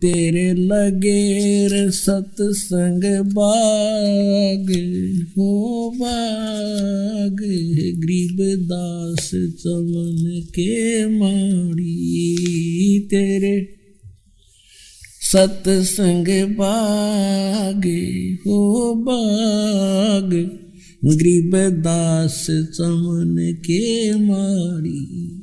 तेरे लगेर सतसंग बाग, हो बाग। गरीब दास चमन के माड़ी तेरे सतसंग बाग, हो बाग। गरीब दास चमन के माड़ी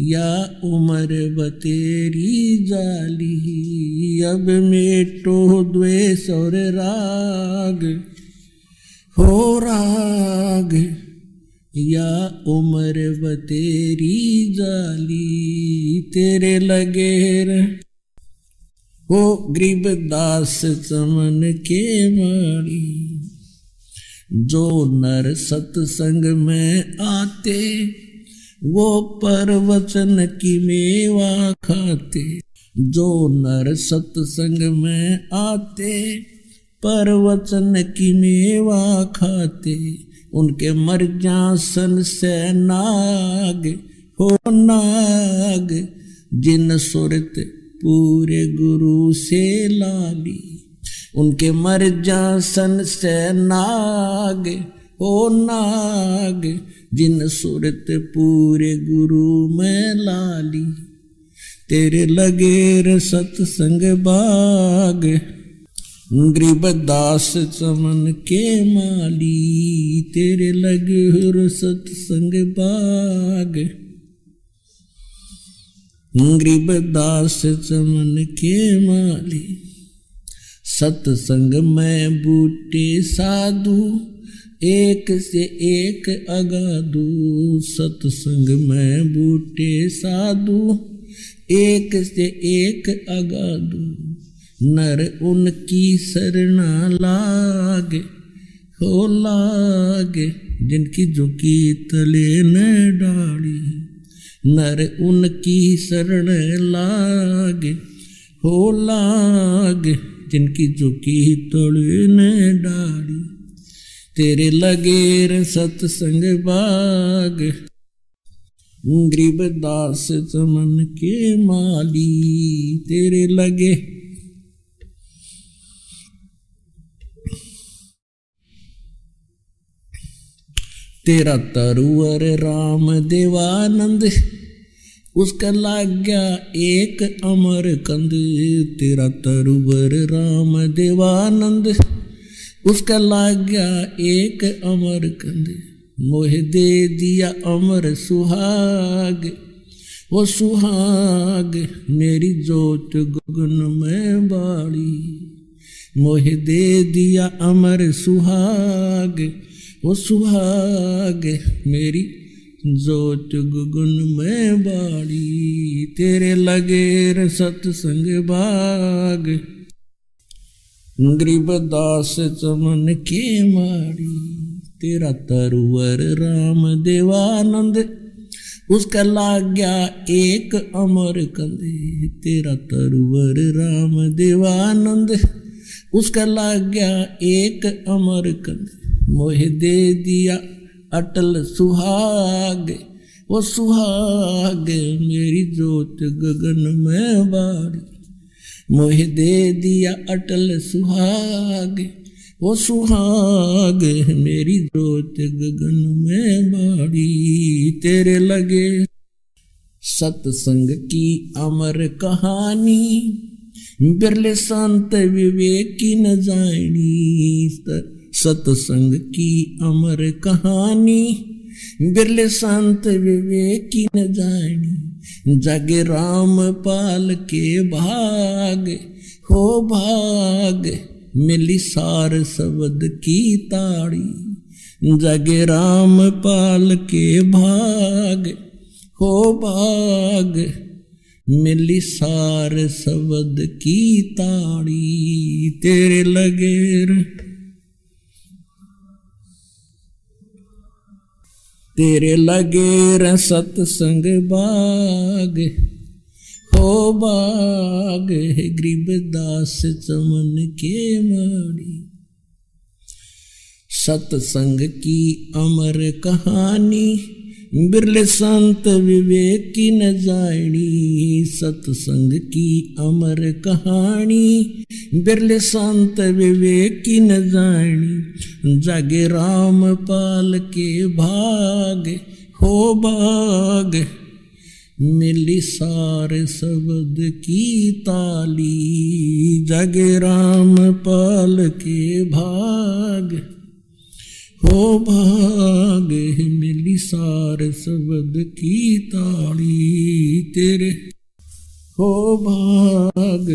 या उमर बतेरी जाली, अब मेटो द्वेष और राग। हो राग, या उमर बतेरी जाली, तेरे लगे हो गरीब दास चमन के माड़ी जो नर सत्संग में आते वो परवचन की मेवा खाते, जो नर सत्संग में आते। परवचन की मेवा खाते, उनके मर जासन से नाग हो नाग। जिन सुरत पूरे गुरु से लाली, उनके मर जासन से नाग। हो नाग, जिन सूरत पूरे गुरु में लाली। तेरे लगे सत्संग बाग गरीब दास चमन के माली। तेरे लगे सत्संग बाग गरीब दास चमन के माली। सत्संग में बूटे साधु, एक से एक अगाधु सत्संग में बूटे साधु, एक से एक अगाधु नर उनकी शरणा लाग, हो लाग, जिनकी झुकी तले न डाली। नर उनकी शरण लाग, हो लाग। जिनकी झुकी तले न डाली। तेरे लगेर सत्संग बाग। गरीब दास चमन के माली। तेरे लगे तेरा तरुवर राम देवानंद। उसका लाग गया एक अमर कंद, तेरा तरुवर राम देवानंद। उसका लाग गया एक अमर कंद, मोह दे दिया अमर सुहाग। वो सुहाग, मेरी जोत गगन में बाड़ी। मोह दे दिया अमर सुहाग। वो सुहाग, मेरी जोत गगन में बाड़ी, तेरे लगे सत्संग बाग। गरीब दास चमन के माड़ी, तेरा तरुवर राम देवानंद। उसका लाग गया एक अमर कंदे तेरा तरुवर राम देवानंद। उसका लाग गया एक अमर कंदे मोह दे दिया अटल सुहाग, वो सुहाग मेरी जोत गगन में बाड़ी मोह दे दिया अटल सुहाग, वो सुहाग मेरी जोत गगन में बाड़ी तेरे लगे सत्संग की अमर कहानी, बिरले संत विवेक न जानी सत्संग की अमर कहानी। बिरले संत विवेक न जानी। जग राम पाल के भाग। हो भाग, मिली सार शब्द की ताड़ी। जग राम पाल के भाग। हो भाग, मिली सार शब्द की ताड़ी। तेरे लगे तेरे लगे र सत्संग बाग, हो बाग गरीब दास चमन के माड़ी। सतसंग की अमर कहानी बिरले संत विवेक की न जानी सत्संग की अमर कहानी बिरले संत विवेक की न जानी जागे राम पाल के भाग, हो भाग। मिली सारे शब्द की ताली, जगे राम पाल के भाग। हो भाग मिली सार सबद की ताली तेरे। हो भाग,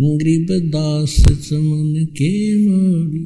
गरीब दास चमन के माड़ी